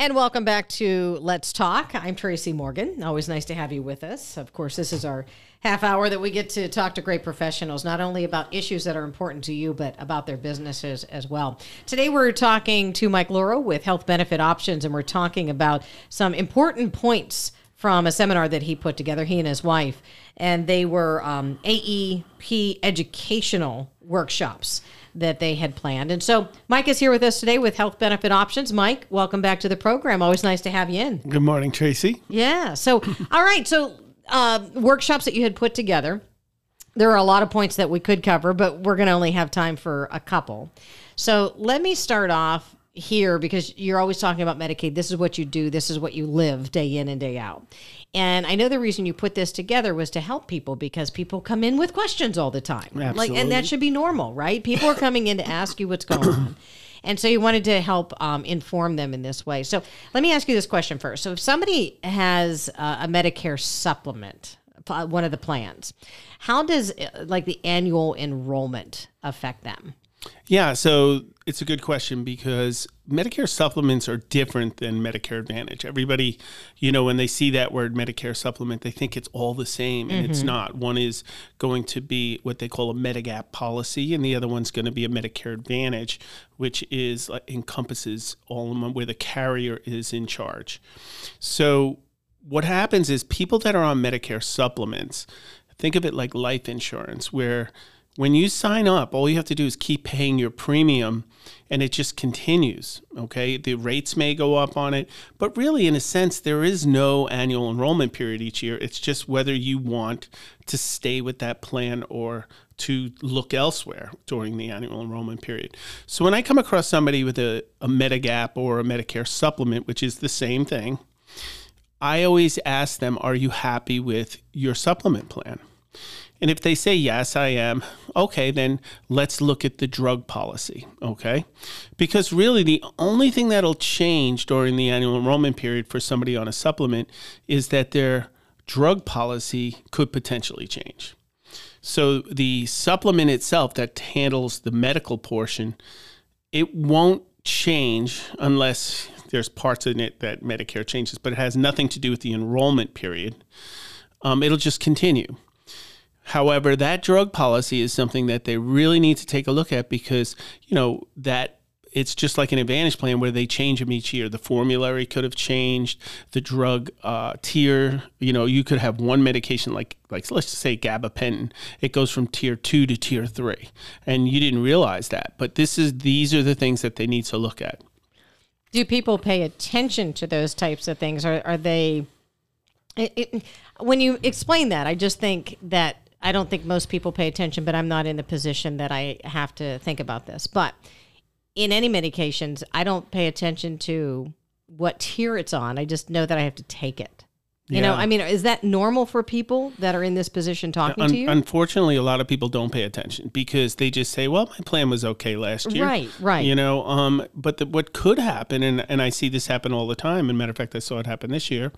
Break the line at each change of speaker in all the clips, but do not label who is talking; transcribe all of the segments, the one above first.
And welcome back to Let's Talk. I'm Tracy Morgan. Always nice to have you with us. Of course, this is our half hour that we get to talk to great professionals, not only about issues that are important to you, but about their businesses as well. Today, we're talking to Mike Lauro with Health Benefit Options, and we're talking about some important points from a seminar that he put together, he and his wife, and they were um, AEP educational workshops that they had planned. And so Mike is here with us today with Health Benefit Options. Mike, welcome back to the program. Always nice to have you in.
Good morning, Tracy.
Yeah. So, all right. So, uh, workshops that you had put together. There are a lot of points that we could cover, but we're going to only have time for a couple. So, let me start off here because you're always talking about Medicaid. This is what you do, this is what you live day in and day out. And I know the reason you put this together was to help people because people come in with questions all the time.
Absolutely.
Like and that should be normal, right? People are coming in to ask you what's going on. And so you wanted to help um, inform them in this way. So let me ask you this question first. So if somebody has uh, a Medicare supplement, one of the plans, how does uh, like the annual enrollment affect them?
Yeah, so it's a good question because Medicare supplements are different than Medicare Advantage. Everybody, you know, when they see that word Medicare supplement, they think it's all the same, and mm-hmm. it's not. One is going to be what they call a Medigap policy, and the other one's going to be a Medicare Advantage, which is uh, encompasses all of them, where the carrier is in charge. So what happens is people that are on Medicare supplements, think of it like life insurance, where when you sign up, all you have to do is keep paying your premium and it just continues. Okay. The rates may go up on it, but really, in a sense, there is no annual enrollment period each year. It's just whether you want to stay with that plan or to look elsewhere during the annual enrollment period. So when I come across somebody with a, a Medigap or a Medicare supplement, which is the same thing, I always ask them, Are you happy with your supplement plan? And if they say, yes, I am, okay, then let's look at the drug policy, okay? Because really, the only thing that'll change during the annual enrollment period for somebody on a supplement is that their drug policy could potentially change. So the supplement itself that handles the medical portion, it won't change unless there's parts in it that Medicare changes, but it has nothing to do with the enrollment period. Um, it'll just continue. However, that drug policy is something that they really need to take a look at because, you know, that it's just like an advantage plan where they change them each year. The formulary could have changed, the drug uh, tier. You know, you could have one medication like like let's say gabapentin. It goes from tier two to tier three, and you didn't realize that. But this is these are the things that they need to look at.
Do people pay attention to those types of things? Are are they? It, it, when you explain that, I just think that I don't think most people pay attention, but I'm not in the position that I have to think about this. But in any medications, I don't pay attention to what tier it's on. I just know that I have to take it. You yeah. know, I mean, is that normal for people that are in this position talking Un- to you?
Unfortunately, a lot of people don't pay attention because they just say, "Well, my plan was okay last year."
Right, right.
You know, um, but the, what could happen, and and I see this happen all the time. And matter of fact, I saw it happen this year.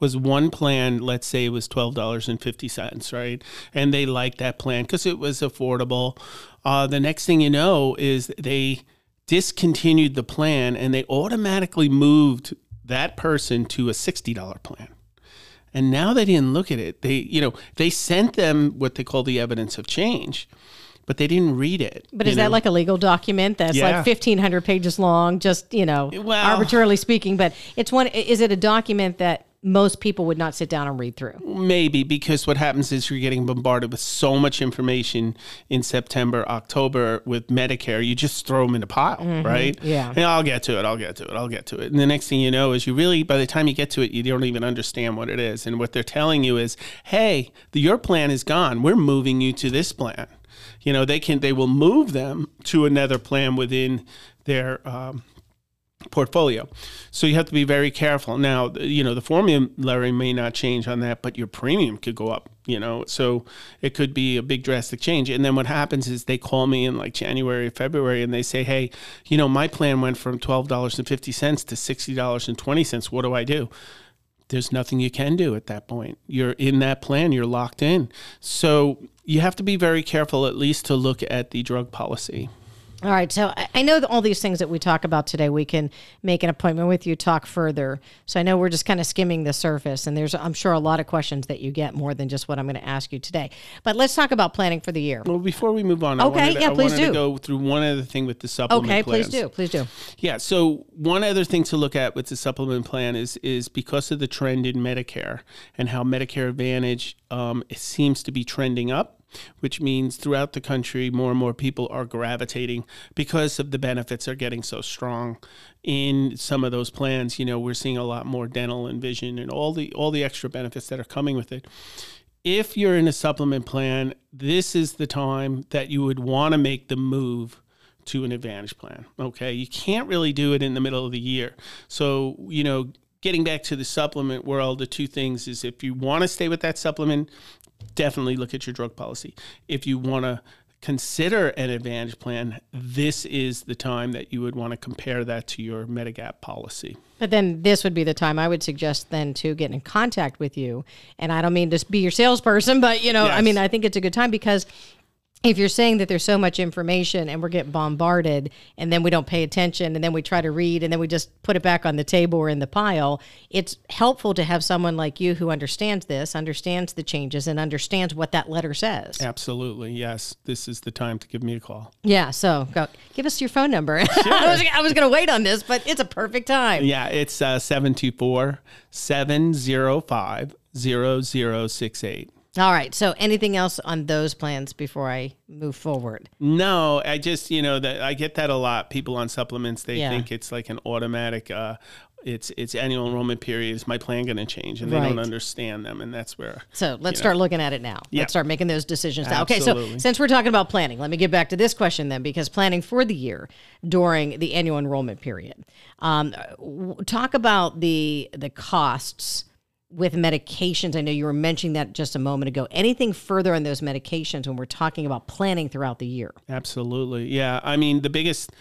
Was one plan? Let's say it was twelve dollars and fifty cents, right? And they liked that plan because it was affordable. Uh, the next thing you know is they discontinued the plan and they automatically moved that person to a sixty dollar plan and now they didn't look at it. They, you know, they sent them what they call the evidence of change, but they didn't read it.
But is know? that like a legal document that's yeah. like 1500 pages long, just, you know, well, arbitrarily speaking, but it's one is it a document that most people would not sit down and read through.
Maybe because what happens is you're getting bombarded with so much information in September, October with Medicare, you just throw them in a pile, mm-hmm. right?
Yeah.
And I'll get to it, I'll get to it, I'll get to it. And the next thing you know is you really, by the time you get to it, you don't even understand what it is. And what they're telling you is, hey, the, your plan is gone. We're moving you to this plan. You know, they can, they will move them to another plan within their um, portfolio. So you have to be very careful. Now, you know, the formulary may not change on that, but your premium could go up, you know. So it could be a big drastic change. And then what happens is they call me in like January, February and they say, "Hey, you know, my plan went from $12.50 to $60.20. What do I do?" There's nothing you can do at that point. You're in that plan, you're locked in. So you have to be very careful at least to look at the drug policy.
All right. So I- know that all these things that we talk about today, we can make an appointment with you, talk further. So I know we're just kind of skimming the surface, and there's, I'm sure, a lot of questions that you get more than just what I'm going to ask you today. But let's talk about planning for the year.
Well, before we move on,
Okay,
I wanted,
yeah,
I
please do.
to go through one other thing with the supplement
Okay,
plans.
please do. Please do.
Yeah. So one other thing to look at with the supplement plan is is because of the trend in Medicare and how Medicare Advantage um, it seems to be trending up. Which means throughout the country, more and more people are gravitating because of the benefits are getting so strong in some of those plans. You know, we're seeing a lot more dental and vision and all the all the extra benefits that are coming with it if you're in a supplement plan, this is the time that you would want to make the move to an advantage plan. Okay. You can't really do it in the middle of the year. So, you know, getting back to the supplement world, the two things is if you want to stay with that supplement, definitely look at your drug policy. If you want to consider an advantage plan, this is the time that you would want to compare that to your Medigap policy.
But then this would be the time I would suggest then to get in contact with you. And I don't mean to be your salesperson, but you know, I mean, I think it's a good time because if you're saying that there's so much information and we're getting bombarded and then we don't pay attention and then we try to read and then we just put it back on the table or in the pile, it's helpful to have someone like you who understands this, understands the changes and understands what that letter says.
Absolutely. Yes. This is the time to give me a call.
Yeah, so go give us your phone number. I was, I was going to wait on this, but it's a perfect time.
Yeah, it's uh, 724 705 0068.
All right. So, anything else on those plans before I move forward?
No, I just, you know, that I get that a lot. People on supplements, they
Yeah.
think it's like an automatic, uh, it's it's annual enrollment period. Is my plan going to change? And they don't understand them. And that's where.
So, let's start looking at it now.
Yeah.
Let's start making those decisions now. Okay. So, since we're talking about planning, let me get back to this question then, because planning for the year during the annual enrollment period. Um, w- talk about the the costs with medications. I know you were mentioning that just a moment ago. Anything further on those medications when we're talking about planning throughout the year?
Absolutely. Yeah. I mean, the biggest,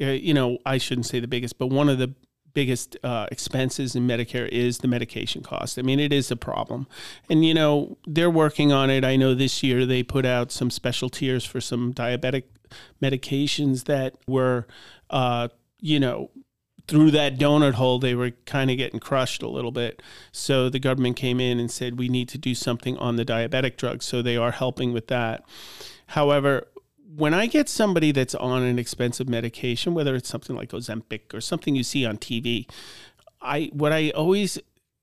uh, you know, I shouldn't say the biggest, but one of the biggest uh, expenses in Medicare is the medication cost. I mean, it is a problem. And, you know, they're working on it. I know this year they put out some special tiers for some diabetic medications that were, uh, you know, through that donut hole, they were kind of getting crushed a little bit. So the government came in and said, we need to do something on the diabetic drugs. So they are helping with that. However, when I get somebody that's on an expensive medication, whether it's something like Ozempic or something you see on TV, I what I always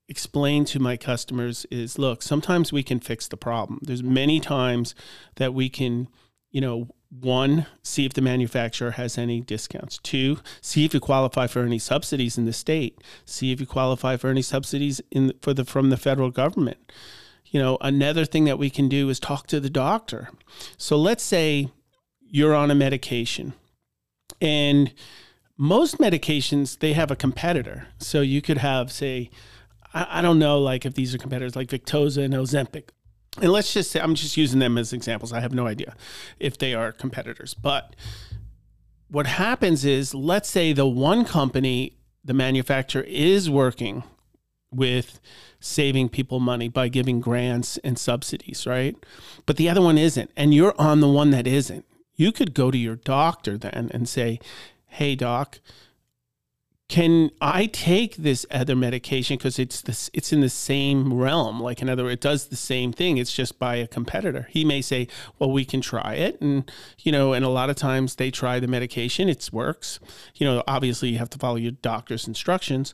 explain to my customers is look, sometimes we can fix the problem. There's many times that we can, you know, one, see if the manufacturer has any discounts. Two, see if you qualify for any subsidies in the state. See if you qualify for any subsidies in for the from the federal government. You know, another thing that we can do is talk to the doctor. So let's say you're on a medication and most medications they have a competitor. So you could have, say, I, don't know, like if these are competitors like Victoza and Ozempic. And let's just say I'm just using them as examples. I have no idea if they are competitors. But what happens is, let's say the one company, the manufacturer, is working with saving people money by giving grants and subsidies, right? But the other one isn't. And you're on the one that isn't. You could go to your doctor then and say, hey, doc, can I take this other medication because it's this it's in the same realm? Like in other words, it does the same thing it's just by a competitor. He may say well we can try it and you know and a lot of times they try the medication it works. You know obviously you have to follow your doctor's instructions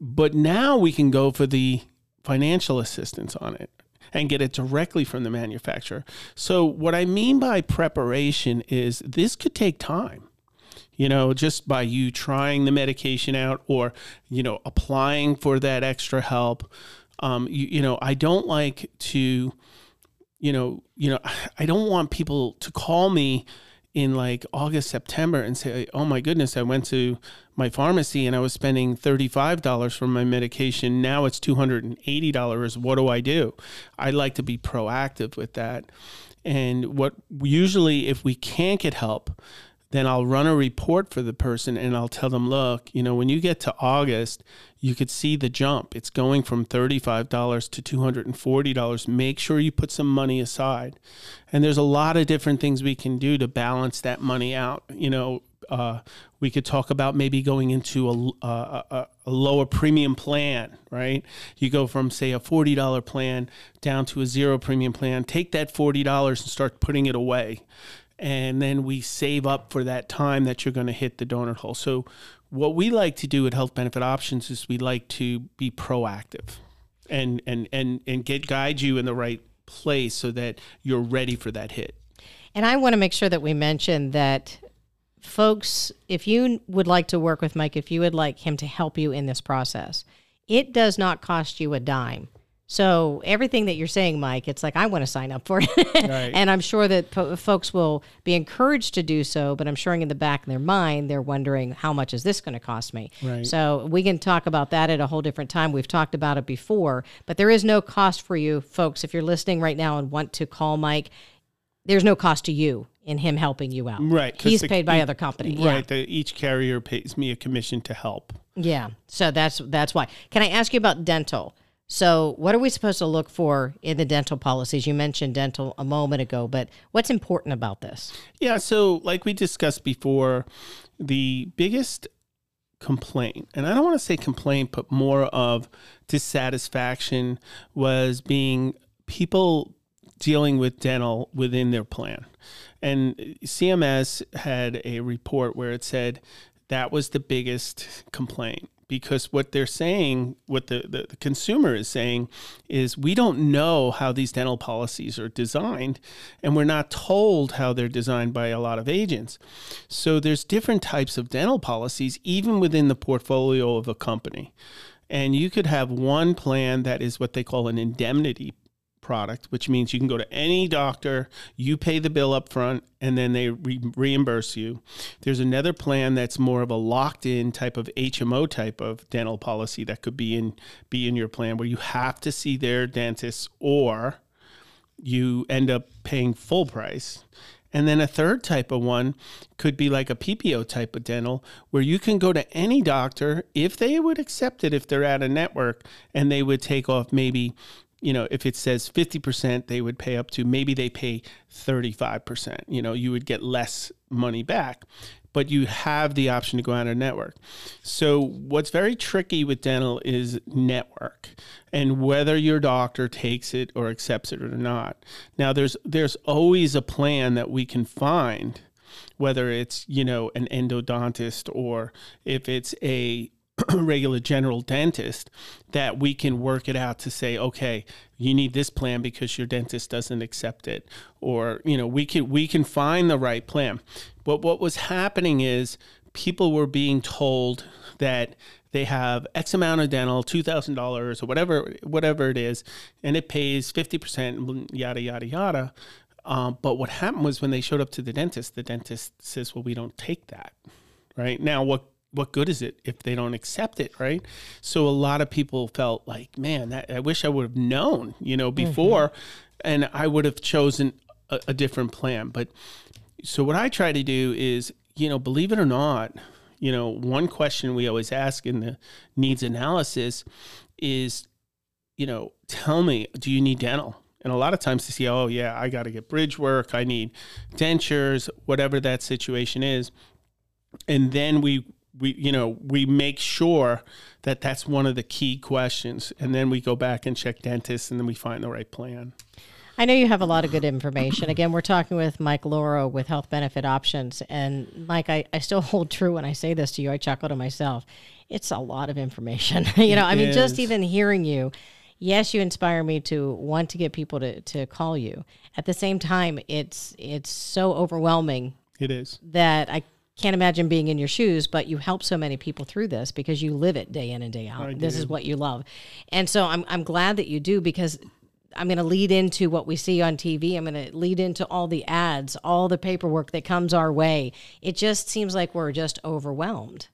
but now we can go for the financial assistance on it and get it directly from the manufacturer. So what i mean by preparation is this could take time you know, just by you trying the medication out or, you know, applying for that extra help. Um, you, you know, I don't like to, you know, you know, I don't want people to call me in like August, September and say, oh my goodness, I went to my pharmacy and I was spending $35 for my medication. Now it's $280. What do I do? I like to be proactive with that. And what usually, if we can't get help, then I'll run a report for the person and I'll tell them, look, you know, when you get to August, you could see the jump. It's going from $35 to $240. Make sure you put some money aside. And there's a lot of different things we can do to balance that money out. You know, uh, we could talk about maybe going into a, a, a, a, lower premium plan, right? You go from, say, a $40 plan down to a zero premium plan. Take that $40 and start putting it away. And then we save up for that time that you're going to hit the donut hole. So, what we like to do at Health Benefit Options is we like to be proactive and, and, and, and get guide you in the right place so that you're ready for that hit.
And I want to make sure that we mention that folks, if you would like to work with Mike, if you would like him to help you in this process, it does not cost you a dime. So everything that you're saying, Mike, it's like I want to sign up for it, right. and I'm sure that po- folks will be encouraged to do so. But I'm sure in the back of their mind, they're wondering how much is this going to cost me. Right. So we can talk about that at a whole different time. We've talked about it before, but there is no cost for you, folks. If you're listening right now and want to call Mike, there's no cost to you in him helping you out.
Right.
He's the, paid by other companies.
Right. Yeah. The, each carrier pays me a commission to help.
Yeah. So that's that's why. Can I ask you about dental? So, what are we supposed to look for in the dental policies? You mentioned dental a moment ago, but what's important about this?
Yeah, so like we discussed before, the biggest complaint, and I don't want to say complaint, but more of dissatisfaction was being people dealing with dental within their plan. And CMS had a report where it said that was the biggest complaint because what they're saying, what the, the, the, consumer is saying, is we don't know how these dental policies are designed, and we're not told how they're designed by a lot of agents. So there's different types of dental policies, even within the portfolio of a company. And you could have one plan that is what they call an indemnity product, which means you can go to any doctor, you pay the bill up front, and then they re- reimburse you. There's another plan that's more of a locked in type of HMO type of dental policy that could be in be in your plan where you have to see their dentist or you end up paying full price. And then a third type of one could be like a PPO type of dental, where you can go to any doctor if they would accept it, if they're at a network, and they would take off maybe you know, if it says 50%, they would pay up to maybe they pay 35%. You know, you would get less money back, but you have the option to go on a network. So, what's very tricky with dental is network and whether your doctor takes it or accepts it or not. Now, there's there's always a plan that we can find whether it's you know an endodontist or if it's a regular general dentist that we can work it out to say okay you need this plan because your dentist doesn't accept it or you know we can we can find the right plan but what was happening is people were being told that they have X amount of dental, two thousand dollars or whatever, whatever it is, and it pays fifty percent, yada yada yada. Um, but what happened was when they showed up to the dentist, the dentist says, "Well, we don't take that." Right now, what what good is it if they don't accept it, right? So a lot of people felt like, man, that, I wish I would have known, you know, before, mm-hmm. and I would have chosen a, a different plan. But so what I try to do is, you know, believe it or not, you know, one question we always ask in the needs analysis is, you know, tell me, do you need dental? And a lot of times they say, oh, yeah, I got to get bridge work. I need dentures, whatever that situation is. And then we we you know we make sure that that's one of the key questions and then we go back and check dentists and then we find the right plan
I know you have a lot of good information. Again, we're talking with Mike Lauro with Health Benefit Options. And Mike, I, I still hold true when I say this to you. I chuckle to myself. It's a lot of information. you know, I mean, just even hearing you, yes, you inspire me to want to get people to, to call you. At the same time, it's it's so overwhelming.
It is.
That I can't imagine being in your shoes, but you help so many people through this because you live it day in and day out. This is what you love. And so I'm, I'm glad that you do because I'm going to lead into what we see on TV. I'm going to lead into all the ads, all the paperwork that comes our way. It just seems like we're just overwhelmed.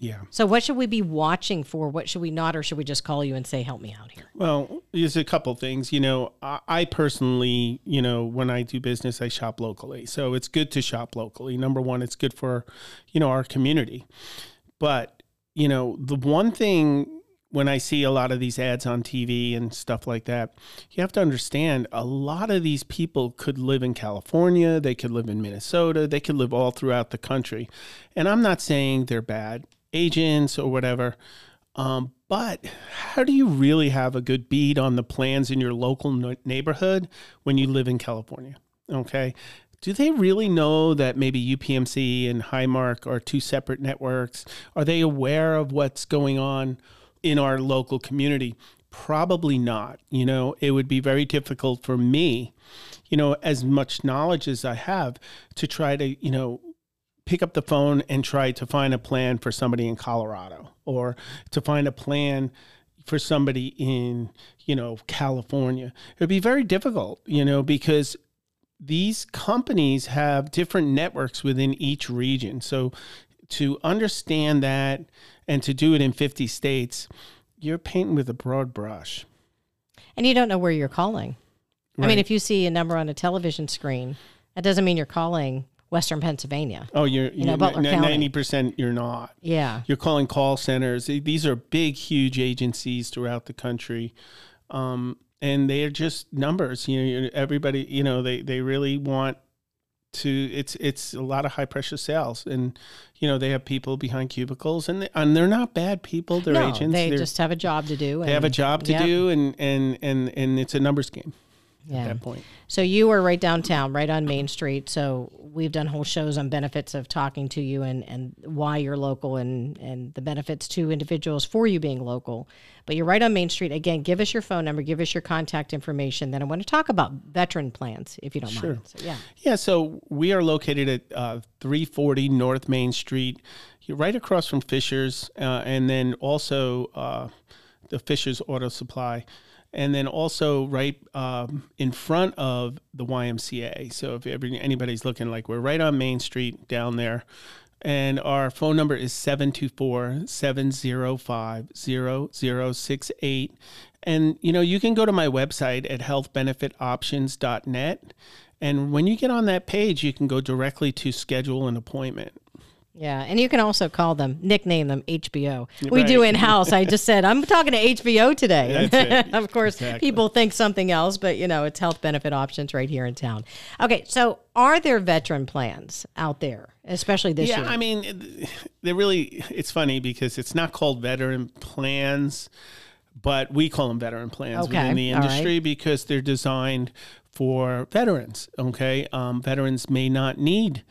Yeah.
So, what should we be watching for? What should we not, or should we just call you and say, "Help me out here"?
Well, there's a couple things. You know, I, I personally, you know, when I do business, I shop locally. So it's good to shop locally. Number one, it's good for, you know, our community. But you know, the one thing when I see a lot of these ads on TV and stuff like that, you have to understand a lot of these people could live in California, they could live in Minnesota, they could live all throughout the country. And I'm not saying they're bad agents or whatever. Um, but how do you really have a good bead on the plans in your local neighborhood when you live in California? Okay. Do they really know that maybe UPMC and Highmark are two separate networks? Are they aware of what's going on in our local community? Probably not. You know, it would be very difficult for me, you know, as much knowledge as I have to try to, you know, pick up the phone and try to find a plan for somebody in Colorado or to find a plan for somebody in, you know, California. It would be very difficult, you know, because these companies have different networks within each region. So to understand that and to do it in 50 states, you're painting with a broad brush.
And you don't know where you're calling. I mean, if you see a number on a television screen, that doesn't mean you're calling Western Pennsylvania.
Oh, you're,
know,
you're
Butler County.
ninety percent. You're not.
Yeah.
You're calling call centers. These are big, huge agencies throughout the country, um, and they are just numbers. You know, everybody. You know, they they really want to. It's it's a lot of high pressure sales, and you know they have people behind cubicles, and they, and they're not bad people. They're
no,
agents.
they just have a job to do.
they have a job to
Yep.
do, and and and and it's a numbers game
Yeah.
at that point.
So you are right downtown, right on Main Street. So we've done whole shows on benefits of talking to you and, and why you're local and, and the benefits to individuals for you being local. But you're right on Main Street. Again, give us your phone number, give us your contact information. Then I want to talk about veteran plans, if you don't mind. So, yeah.
Yeah, so we are located at uh, 340 North Main Street, You're right across from Fisher's, uh, and then also uh, the Fisher's Auto Supply, and then also right um, in front of the YMCA. So if anybody's looking, like we're right on Main Street down there. And our phone number is 724 705 0068. And, you know, you can go to my website at healthbenefitoptions.net. And when you get on that page, you can go directly to schedule an appointment.
Yeah, and you can also call them, nickname them HBO. We do in house. I just said I'm talking to HBO today.
That's it.
of course,
Exactly.
people think something else, but you know it's health benefit options right here in town. Okay, so are there veteran plans out there, especially this
Yeah,
year?
Yeah, I mean, they're really, it's funny because it's not called veteran plans, but we call them veteran plans
Okay,
within the
all right.
industry because they're designed for veterans. Okay. Um, veterans may not need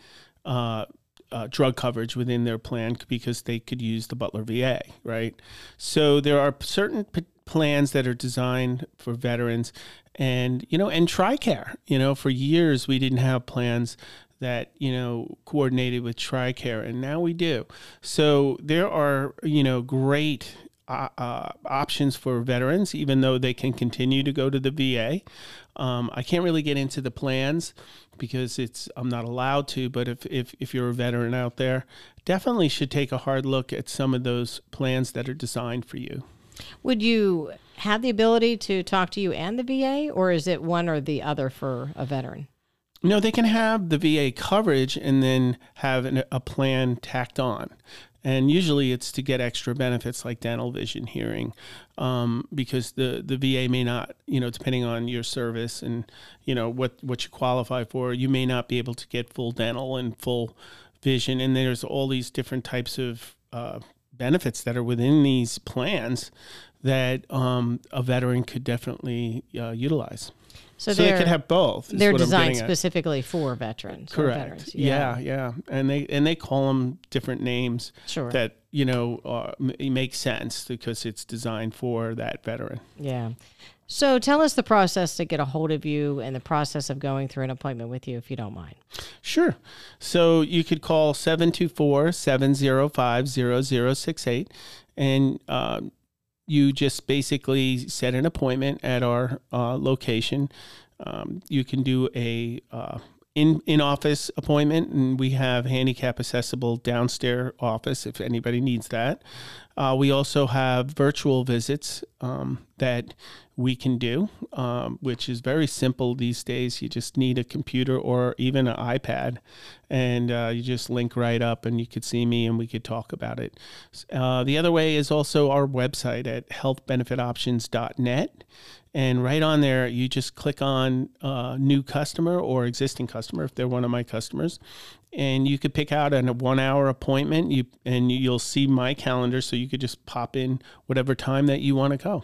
uh, uh, drug coverage within their plan because they could use the Butler VA, right? So there are certain p- plans that are designed for veterans and, you know, and TRICARE, you know, for years we didn't have plans that, you know, coordinated with TRICARE and now we do. So there are, you know, great uh, options for veterans, even though they can continue to go to the VA. Um, I can't really get into the plans because it's I'm not allowed to. But if, if if you're a veteran out there, definitely should take a hard look at some of those plans that are designed for you.
Would you have the ability to talk to you and the VA, or is it one or the other for a veteran?
No, they can have the VA coverage and then have an, a plan tacked on. And usually it's to get extra benefits like dental, vision, hearing, um, because the, the VA may not, you know, depending on your service and, you know, what, what you qualify for, you may not be able to get full dental and full vision. And there's all these different types of uh, benefits that are within these plans that um, a veteran could definitely uh, utilize.
So,
So they could have both.
they're designed specifically for veterans. or
Correct.
veterans.
Yeah. yeah, and they and they call them different names
Sure.
that you know uh, makes sense because it's designed for that veteran.
Yeah. So tell us the process to get a hold of you and the process of going through an appointment with you, if you don't mind.
Sure. So you could call 724-705-0068 and uh, you just basically set an appointment at our uh, location. Um, you can do a uh, in in office appointment, and we have handicap accessible downstairs office if anybody needs that. Uh, we also have virtual visits um, that we can do, um, which is very simple these days. You just need a computer or even an iPad, and uh, you just link right up, and you could see me, and we could talk about it. Uh, the other way is also our website at healthbenefitoptions.net. And right on there, you just click on uh, new customer or existing customer if they're one of my customers, and you could pick out a one hour appointment. You and you'll see my calendar, so you could just pop in whatever time that you want to go.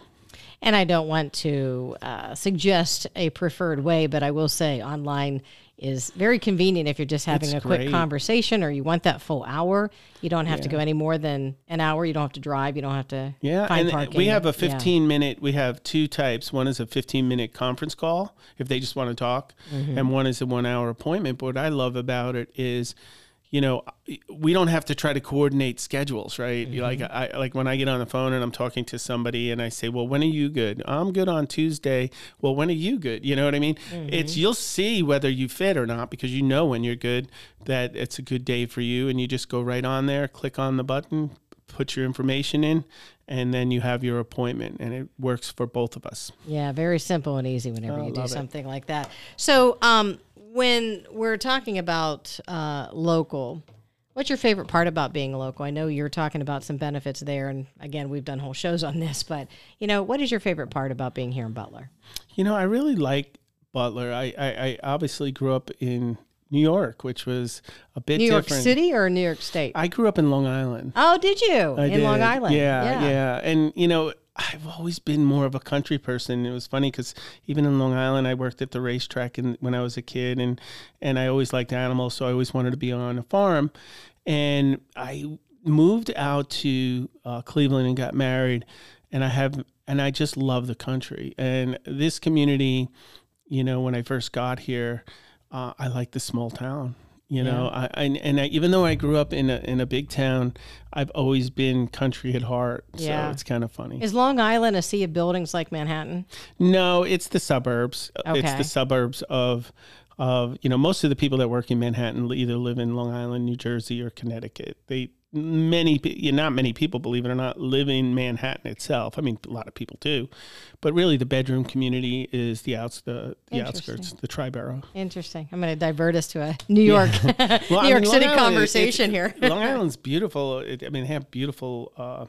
And I don't want to uh, suggest a preferred way, but I will say online is very convenient if you're just having
It's
a quick
great.
conversation or you want that full hour. You don't have to go any more than an hour. You don't have to drive. You don't have to
Yeah, and
parking.
we have a
Yeah.
15 minute. We have two types. One is a 15 minute conference call if they just want to talk,
Mm-hmm.
and one is a one hour appointment. But what I love about it is, you know, we don't have to try to coordinate schedules, right? Like
Mm-hmm.
I like when I get on the phone and I'm talking to somebody and I say, "Well, when are you good?" I'm good on Tuesday. Well, when are you good? You know what I mean? It's
Mm-hmm.
you'll see whether you fit or not because you know when you're good that it's a good day for you, and you just go right on there, click on the button, put your information in, and then you have your appointment, and it works for both of us.
Yeah, very simple and easy whenever
I
you do
it.
something like that. So, um, when we're talking about uh, local, what's your favorite part about being local? I know you're talking about some benefits there, and again, we've done whole shows on this, but you know, what is your favorite part about being here in Butler?
You know, I really like Butler. I, I, I obviously grew up in New York, which was a bit
New York
different.
City or New York State?
I grew up in Long Island.
oh, did you
I
in Long
did.
Island?
Yeah, yeah, And you know, I've always been more of a country person. It was funny because even in Long Island, I worked at the racetrack and when I was a kid, and and I always liked animals, so I always wanted to be on a farm. And I moved out to uh, Cleveland and got married, and I have and I just love the country and this community. You know, when I first got here, uh, I like the small town. You know, I, I and I, even though I grew up in a in a big town, I've always been country at heart.
Yeah.
So it's kind of funny.
Is Long Island a sea of buildings like Manhattan?
no, it's the suburbs.
Okay.
It's the suburbs of of you know most of the people that work in Manhattan either live in Long Island, New Jersey, or Connecticut. They many yeah, not many people believe it or not live in Manhattan itself. I mean, a lot of people do, but really the bedroom community is the outs the, the outskirts, the tri-borough.
Interesting. I'm going to divert us to a New York,
Well,
New
I
York
mean,
City
Island,
conversation
it's-
here.
Long Island's beautiful. It, I mean, they have beautiful uh,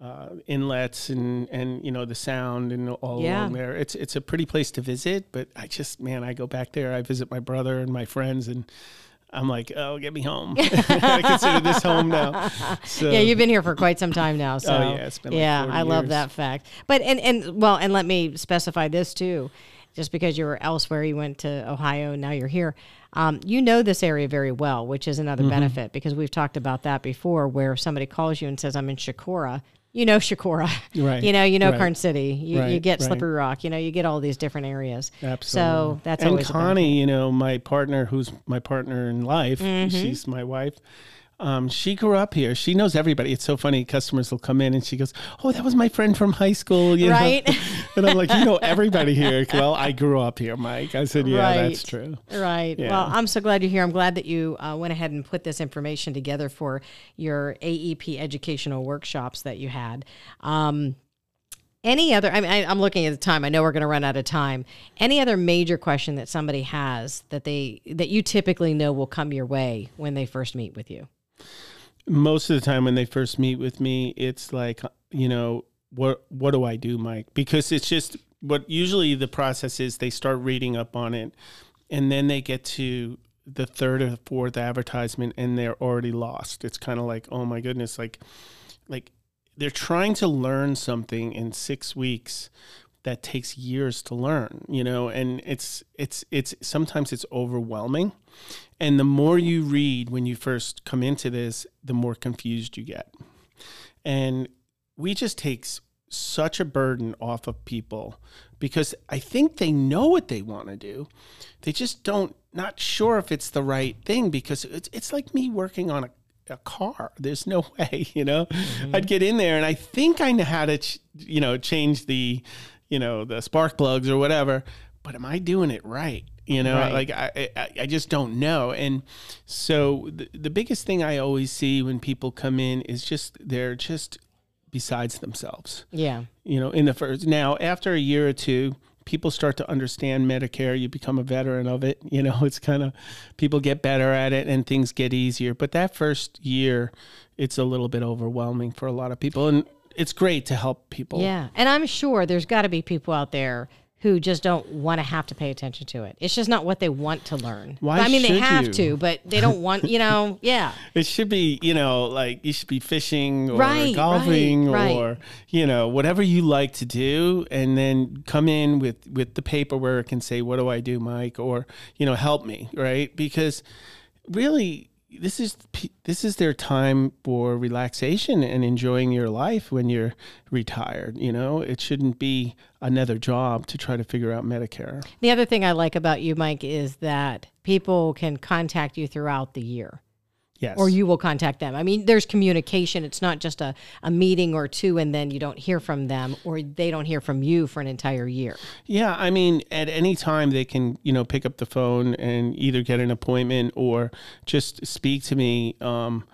uh, inlets and and you know the sound and all
Yeah.
along there. It's it's a pretty place to visit. But I just man, I go back there. I visit my brother and my friends, and I'm like, oh, get me home. I consider this home now. So,
yeah, you've been here for quite some time now. So
yeah, it's been like
yeah,
40
I love that fact. But and and well, and let me specify this too. Just because you were elsewhere, you went to Ohio, now you're here. Um, you know this area very well, which is
Mm-hmm.
another benefit because we've talked about that before. Where somebody calls you and says, "I'm in Chicora," you know Chicora,
Right,
You know, you know
right.
Karn City. You, you
Right,
get
right.
Slippery Rock. You know, you get all these different areas.
Absolutely.
So that's
and. Connie, you know, my partner, who's my partner in life,
Mm-hmm.
she's my wife. Um, she grew up here. She knows everybody. It's so funny. Customers will come in and she goes, "Oh, that was my friend from high school." You know?
Right.
and I'm like, "You know everybody here." Well, I grew up here, Mike. I said, "Yeah, that's true."
Right.
Yeah.
Well, I'm so glad you're here. I'm glad that you uh, went ahead and put this information together for your AEP educational workshops that you had. Um, any other? I mean, I, I'm looking at the time. I know we're going to run out of time. Any other major question that somebody has that they that you typically know will come your way when they first meet with you?
Most of the time when they first meet with me, it's like, you know, what what do I do, Mike? Because it's just what usually the process is they start reading up on it and then they get to the third or fourth advertisement and they're already lost. It's kind of like, oh my goodness, like like they're trying to learn something in 6 weeks that takes years to learn, you know, and it's it's it's sometimes it's overwhelming. And the more you read when you first come into this, the more confused you get. And we just take such a burden off of people because I think they know what they want to do. They just don't not sure if it's the right thing because it's it's like me working on a a car. There's no way, you know. Mm-hmm. I'd get in there and I think I know how to, ch- you know, change the, you know, the spark plugs or whatever. But am I doing it right? You know,
Right.
like I, I, I just don't know. And so the, the biggest thing I always see when people come in is just they're just besides themselves.
Yeah.
You know, in the first now after a year or two, people start to understand Medicare. You become a veteran of it. You know, it's kind of people get better at it and things get easier. But that first year, it's a little bit overwhelming for a lot of people, and it's great to help people.
Yeah. And I'm sure there's got to be people out there who just don't want to have to pay attention to it. It's just not what they want to learn.
Why
I mean, they have
you?
to, but they don't want, you know, yeah.
It should be, you know, like you should be fishing or
Right,
golfing
right, right.
or, you know, whatever you like to do and then come in with with the paperwork and say, "What do I do, Mike?" or, you know, help me, right? Because really this is this is their time for relaxation and enjoying your life when you're retired, you know? It shouldn't be another job to try to figure out Medicare.
The other thing I like about you, Mike, is that people can contact you throughout the year.
Yes.
or you will contact them. I mean, there's communication. It's not just a, a meeting or two and then you don't hear from them or they don't hear from you for an entire year.
Yeah, I mean, at any time they can, you know, pick up the phone and either get an appointment or just speak to me. Um,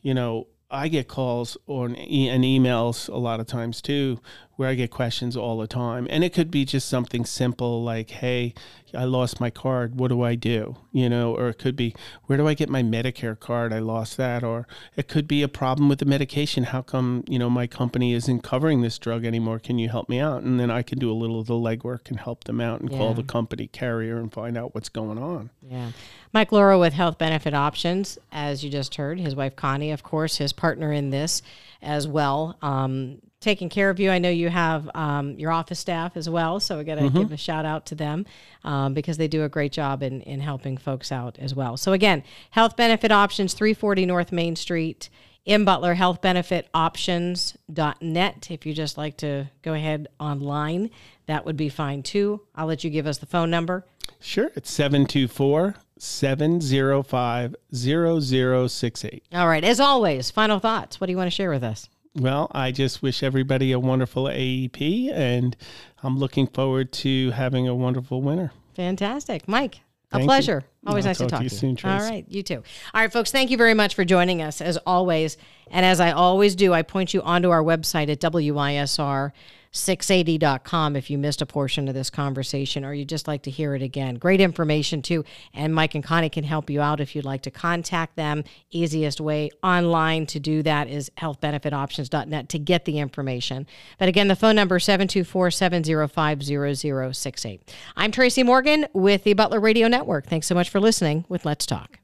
you know, I get calls or an e- and emails a lot of times too, where I get questions all the time, and it could be just something simple like, "Hey, I lost my card. What do I do?" You know, or it could be, "Where do I get my Medicare card? I lost that." Or it could be a problem with the medication. How come you know my company isn't covering this drug anymore? Can you help me out? And then I can do a little of the legwork and help them out and call the company carrier and find out what's going on.
Yeah. Mike Lauro with Health Benefit Options, as you just heard, his wife Connie, of course, his partner in this as well. Um, taking care of you. I know you have um, your office staff as well, so we got to give a shout out to them um, because they do a great job in, in helping folks out as well. So again, Health Benefit Options, 340 North Main Street in Butler, healthbenefitoptions.net. If you just like to go ahead online, that would be fine too. I'll let you give us the phone number.
Sure, it's 724 705 0068.
All right. As always, final thoughts. What do you want to share with us?
Well, I just wish everybody a wonderful AEP, and I'm looking forward to having a wonderful winter.
Fantastic. Mike, a
Thank you.
pleasure. Always
I'll
nice to
talk
talk
to you
to you.
soon,
All right. You too. All right, folks. Thank you very much for joining us as always. And as I always do, I point you onto our website at WISR680.com if you missed a portion of this conversation or you just like to hear it again. Great information too. And Mike and Connie can help you out if you'd like to contact them. Easiest way online to do that is healthbenefitoptions.net to get the information. But again, the phone number is 724-705-0068. I'm Tracy Morgan with the Butler Radio Network. Thanks so much for listening with Let's Talk.